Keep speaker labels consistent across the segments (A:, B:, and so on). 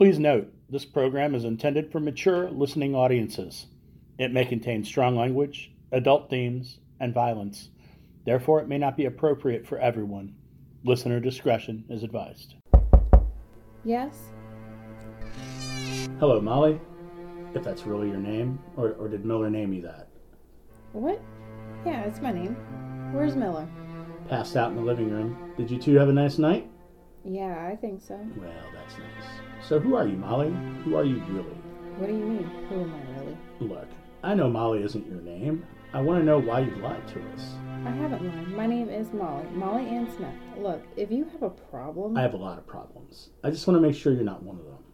A: Please note, this program is intended for mature listening audiences. It may contain strong language, adult themes, and violence. Therefore, it may not be appropriate for everyone. Listener discretion is advised.
B: Yes?
A: Hello, Molly. If that's really your name, or, or did Miller name you that?
B: What? Yeah, it's my name. Where's Miller?
A: Passed out in the living room. Did you two have a nice night?
B: Yeah, I think so.
A: Well, that's nice. So, who are you, Molly? Who are you really?
B: What do you mean? Who am I really?
A: Look, I know Molly isn't your name. I want to know why you lied to us.
B: I haven't lied. My name is Molly. Molly Ann Smith. Look, if you have a problem.
A: I have a lot of problems. I just want to make sure you're not one of them.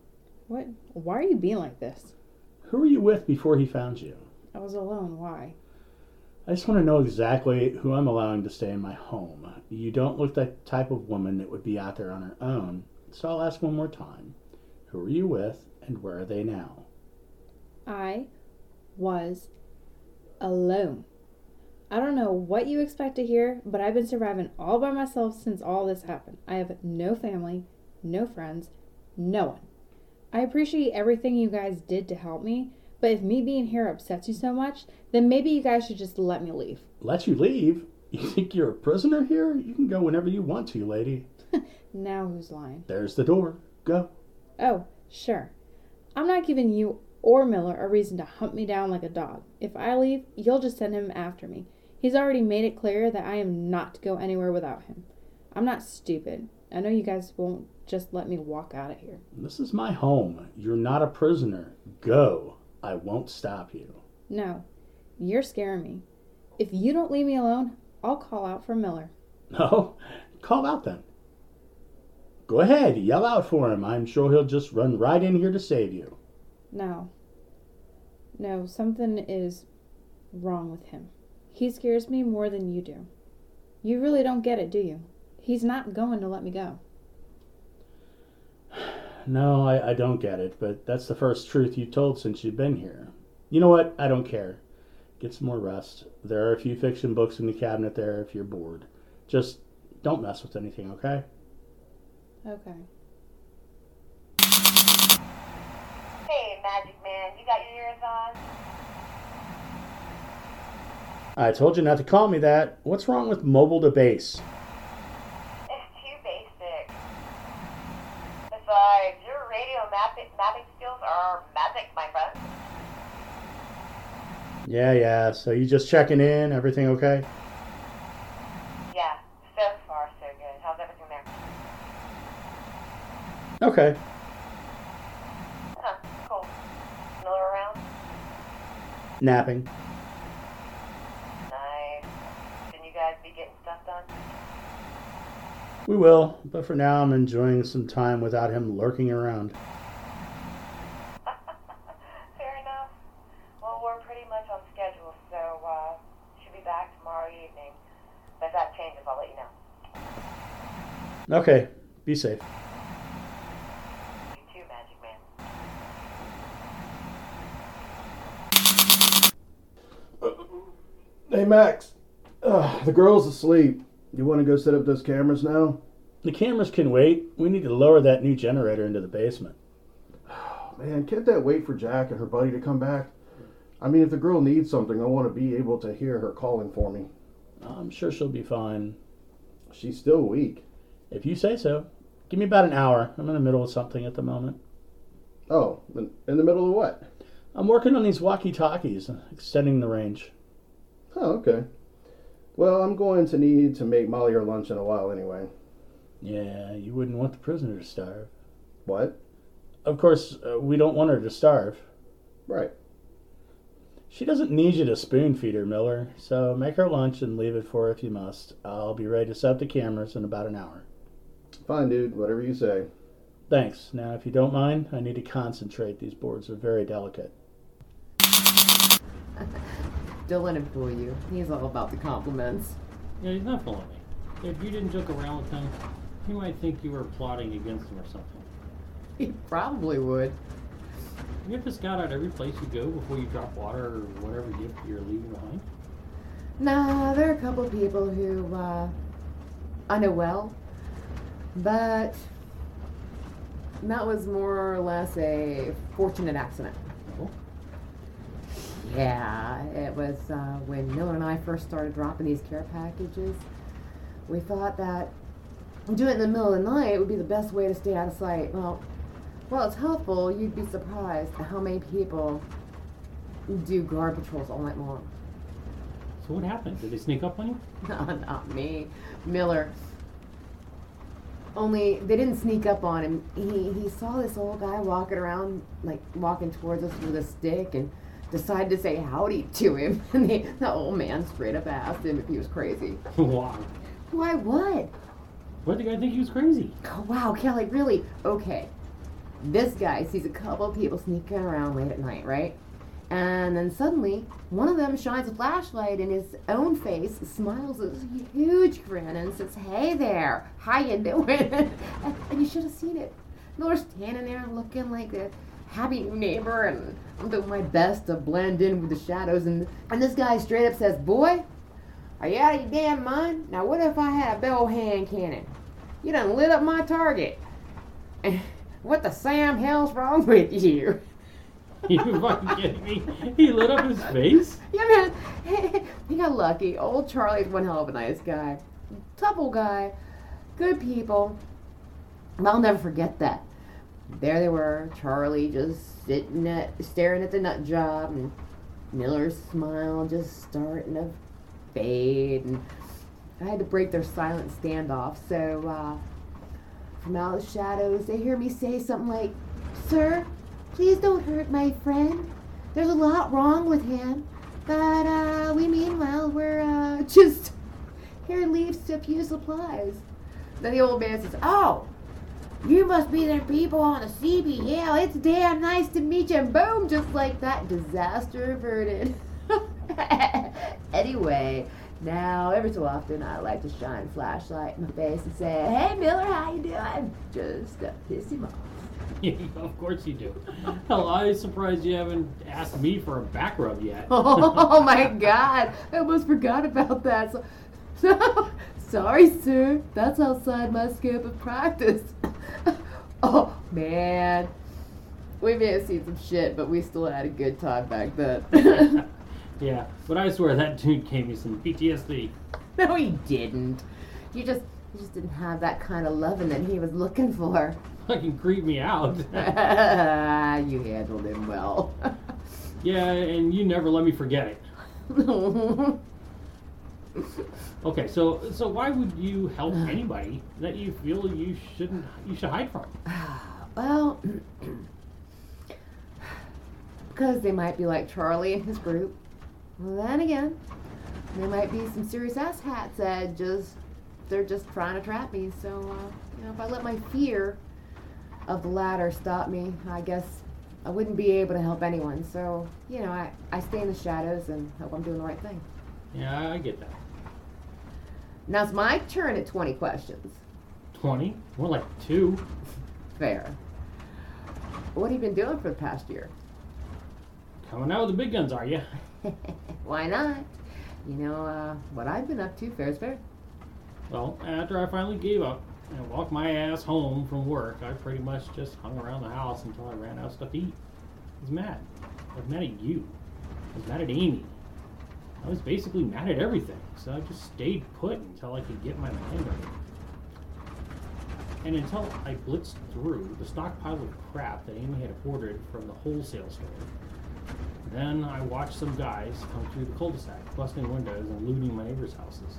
B: What? Why are you being like this?
A: Who were you with before he found you?
B: I was alone. Why?
A: I just want to know exactly who I'm allowing to stay in my home. You don't look the type of woman that would be out there on her own, so I'll ask one more time. Who are you with, and where are they now?
B: I was alone. I don't know what you expect to hear, but I've been surviving all by myself since all this happened. I have no family, no friends, no one. I appreciate everything you guys did to help me, but if me being here upsets you so much, then maybe you guys should just let me leave.
A: Let you leave? You think you're a prisoner here? You can go whenever you want to, lady.
B: Now who's lying?
A: There's the door. Go.
B: Oh, sure. I'm not giving you or Miller a reason to hunt me down like a dog. If I leave, you'll just send him after me. He's already made it clear that I am not to go anywhere without him. I'm not stupid. I know you guys won't just let me walk out of here.
A: This is my home. You're not a prisoner. Go. I won't stop you.
B: No, you're scaring me. If you don't leave me alone, I'll call out for Miller.
A: No? Call out then. Go ahead, yell out for him. I'm sure he'll just run right in here to save you.
B: No. No, something is wrong with him. He scares me more than you do. You really don't get it, do you? He's not going to let me go.
A: No, I, I don't get it, but that's the first truth you've told since you've been here. You know what? I don't care. Get some more rest. There are a few fiction books in the cabinet there if you're bored. Just don't mess with anything, okay?
B: Okay.
C: Hey, Magic Man, you got your ears on?
A: I told you not to call me that. What's wrong with mobile to base?
C: It's too basic. Besides, your radio mapping, mapping skills are magic, my friend.
A: Yeah, yeah. So you just checking in? Everything okay?
C: Yeah, so far so good. How's everything there?
A: Okay.
C: Huh, cool. Miller around?
A: Napping.
C: Nice. Can you guys be getting stuff done?
A: We will, but for now I'm enjoying some time without him lurking around.
C: Fair enough. Well, we're pretty much on schedule, so uh, should be back tomorrow evening. But if that changes, I'll let you know.
A: Okay, be safe.
C: You too, Magic Man.
D: Hey, Max. Uh, the girl's asleep. You want to go set up those cameras now?
A: The cameras can wait. We need to lower that new generator into the basement.
D: Man, can't that wait for Jack and her buddy to come back? I mean, if the girl needs something, I want to be able to hear her calling for me.
A: I'm sure she'll be fine.
D: She's still weak.
A: If you say so. Give me about an hour. I'm in the middle of something at the moment.
D: Oh, in, the middle of what?
A: I'm working on these walkie talkies, extending the range.
D: Oh, okay. Well, I'm going to need to make Molly her lunch in a while anyway.
A: Yeah, you wouldn't want the prisoner to starve.
D: What?
A: Of course, uh, we don't want her to starve.
D: Right.
A: She doesn't need you to spoon feed her, Miller, so make her lunch and leave it for her if you must. I'll be ready to set up the cameras in about an hour.
D: Fine, dude. Whatever you say.
A: Thanks. Now, if you don't mind, I need to concentrate. These boards are very delicate.
E: Don't let him fool you. He's all about the compliments.
F: Yeah, he's not fooling me. If you didn't joke around with him, he might think you were plotting against him or something.
E: He probably would.
F: You have to scout out every place you go before you drop water or whatever gift you're leaving behind.
E: Nah, there are a couple of people who uh, I know well, but that was more or less a fortunate accident.
F: Oh.
E: Yeah, it was uh, when Miller and I first started dropping these care packages. We thought that doing it in the middle of the night would be the best way to stay out of sight. Well, well, it's helpful. You'd be surprised at how many people do guard patrols all night long.
F: So what happened? Did they sneak up on you?
E: No, not me. Miller. Only they didn't sneak up on him. He he saw this old guy walking around, like walking towards us with a stick, and decided to say howdy to him. And the, the old man straight up asked him if he was crazy.
F: Why?
E: Why what?
F: What did the guy think he was crazy?
E: Oh, wow, Kelly, really? Okay. This guy sees a couple people sneaking around late at night, right? And then suddenly, one of them shines a flashlight in his own face, smiles a huge grin, and says, "Hey there, how you doing?" and, you should have seen it. Miller's standing there looking like a happy neighbor, and I'm doing my best to blend in with the shadows. And and this guy straight up says, "Boy, are you out of your damn mind? Now, what if I had a bell hand cannon? You done lit up my target. What the Sam hell's wrong with you?
F: you fucking kidding me? He lit up his face?
E: Yeah, man. he got lucky. Old Charlie's one hell of a nice guy. Tough old guy. Good people. I'll never forget that. There they were, Charlie just sitting at, staring at the nut job, and Miller's smile just starting to fade. And I had to break their silent standoff. So, uh, from out of the shadows, they hear me say something like, Sir, please don't hurt my friend. There's a lot wrong with him. But, uh, we meanwhile, we're, uh, just here leaves to few supplies. Then the old man says, Oh, you must be their people on the CBL. It's damn nice to meet you. And boom, just like that, disaster averted. anyway, now every so often I like to shine a flashlight in my face and say, Hey Miller, how you doing? Just to piss him off.
F: of course you do. Hell, I'm surprised you haven't asked me for a back rub yet.
E: Oh my god, I almost forgot about that. So, so, sorry, sir. That's outside my scope of practice. oh man, we may have seen some shit, but we still had a good time back then.
F: Yeah, but I swear that dude gave me some PTSD.
E: no, he didn't. You just, you just didn't have that kind of loving that he was looking for.
F: Fucking creep me out.
E: you handled him well.
F: yeah, and you never let me forget it. Okay, so so why would you help anybody that you feel you shouldn't you should hide from?
E: well, because they might be like Charlie and his group. Well, then again, there might be some serious ass hats that just they're just trying to trap me. So uh, you know, if I let my fear of the latter stop me, I guess I wouldn't be able to help anyone. So you know, I I stay in the shadows and hope I'm doing the right thing.
F: Yeah, I get that.
E: Now it's my turn at 20 questions.
F: Twenty, more like two.
E: Fair. What have you been doing for the past year?
F: Coming out with the big guns, are you?
E: Why not? You know, uh, what I've been up to, fair is fair.
F: Well, after I finally gave up and walked my ass home from work, I pretty much just hung around the house until I ran out of stuff to eat. I was mad. I was mad at you. I was mad at Amy. I was basically mad at everything, so I just stayed put until I could get my mind right. And until I blitzed through the stockpile of crap that Amy had ordered from the wholesale store. Then I watched some guys come through the cul-de-sac, busting windows and looting my neighbors' houses.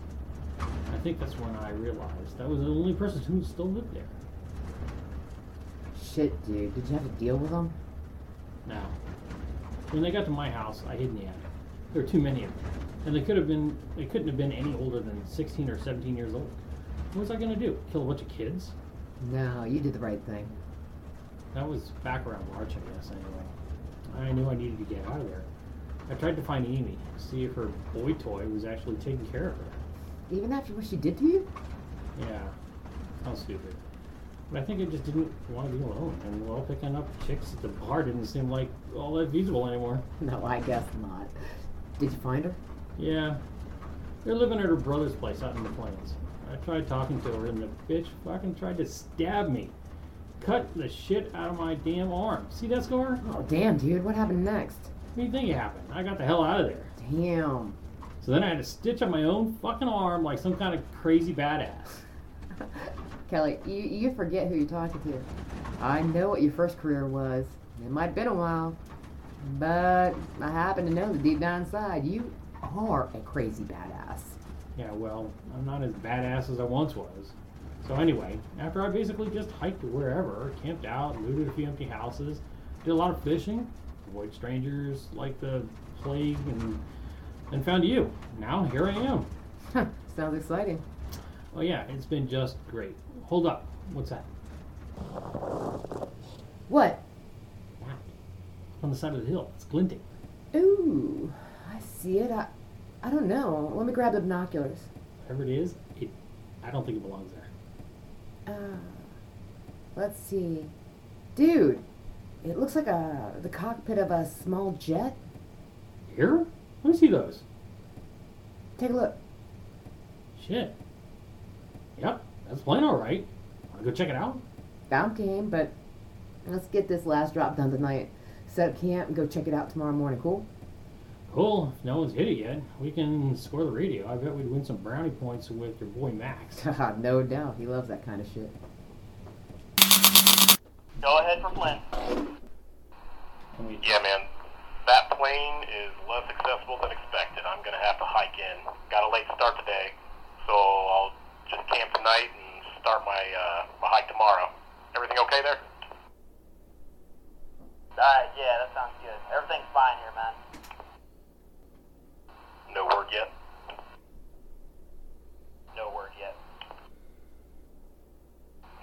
F: I think that's when I realized that was the only person who still lived there.
E: Shit, dude. Did you have to deal with them?
F: No. when they got to my house, I hid in the attic. There were too many of them, and they could have been they couldn't have been any older than 16 or 17 years old. What was I gonna do? Kill a bunch of kids?
E: No, you did the right thing.
F: That was back around March, I guess. Anyway, I knew I needed to get out of there. I tried to find Amy, see if her boy toy was actually taking care of her.
E: Even after what she did to you?
F: Yeah, sounds stupid. But I think I just didn't want to be alone, and well, picking up chicks at the bar didn't seem like all that feasible anymore.
E: No, I guess not. Did you find her?
F: Yeah, they're living at her brother's place out in the plains. I tried talking to her, and the bitch fucking tried to stab me. Cut the shit out of my damn arm. See that scar?
E: Oh, damn, dude. What happened next?
F: What do you think happened? I got the hell out of there.
E: Damn.
F: So then I had to stitch up my own fucking arm like some kind of crazy badass.
E: Kelly, you, you forget who you're talking to. I know what your first career was. It might have been a while, but I happen to know that deep down inside, you are a crazy badass.
F: Yeah, well, I'm not as badass as I once was. So anyway, after I basically just hiked wherever, camped out, looted a few empty houses, did a lot of fishing, avoid strangers like the plague, and and found you. Now here I am.
E: Sounds exciting.
F: Oh yeah, it's been just great. Hold up, what's that?
E: What?
F: That. On the side of the hill. It's glinting.
E: Ooh, I see it. I, I don't know. Let me grab the binoculars.
F: Whatever it is, it. I don't think it belongs there.
E: Uh, let's see. Dude, it looks like a the cockpit of a small jet.
F: Here? Let me see those.
E: Take a look.
F: Shit. Yep, that's plane all right. Wanna go check it out?
E: I'm game, but let's get this last drop done tonight. Set up camp and go check it out tomorrow morning. Cool?
F: Cool. If no one's hit it yet, we can score the radio. I bet we'd win some brownie points with your boy Max.
E: no doubt. He loves that kind of shit.
G: Go ahead for Flynn.
F: We-
G: Yeah, man. That plane is less accessible than expected. I'm gonna have to hike in. Got a late start today, so I'll just camp tonight and start my uh, my hike tomorrow. Everything okay there?
H: Alright, yeah, that sounds good. Everything's fine here, man.
G: No word yet.
H: No word yet.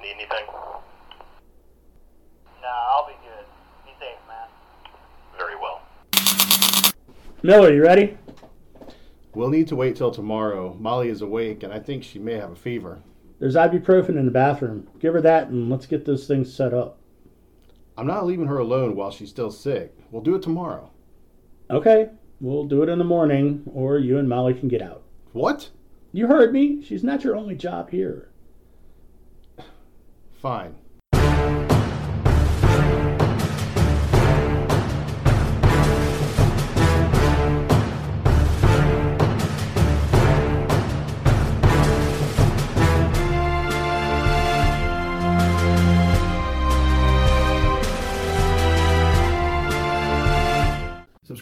G: Need anything?
H: Nah, I'll be good. Be safe, man.
G: Very well.
A: Miller, you ready?
D: We'll need to wait till tomorrow. Molly is awake, and I think she may have a fever.
A: There's ibuprofen in the bathroom. Give her that and let's get those things set up.
D: I'm not leaving her alone while she's still sick. We'll do it tomorrow.
A: Okay, we'll do it in the morning, or you and Molly can get out.
D: What?
A: You heard me. She's not your only job here.
D: Fine.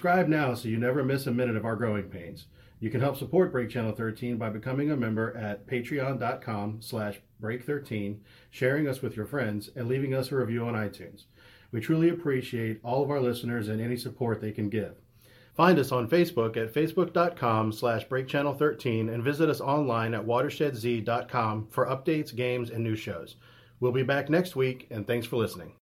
D: Subscribe now so you never miss a minute of our growing pains. You can help support Break Channel 13 by becoming a member at patreon.com slash break13, sharing us with your friends, and leaving us a review on iTunes. We truly appreciate all of our listeners and any support they can give. Find us on Facebook at facebook.com slash breakchannel13 and visit us online at watershedz.com for updates, games, and new shows. We'll be back next week, and thanks for listening.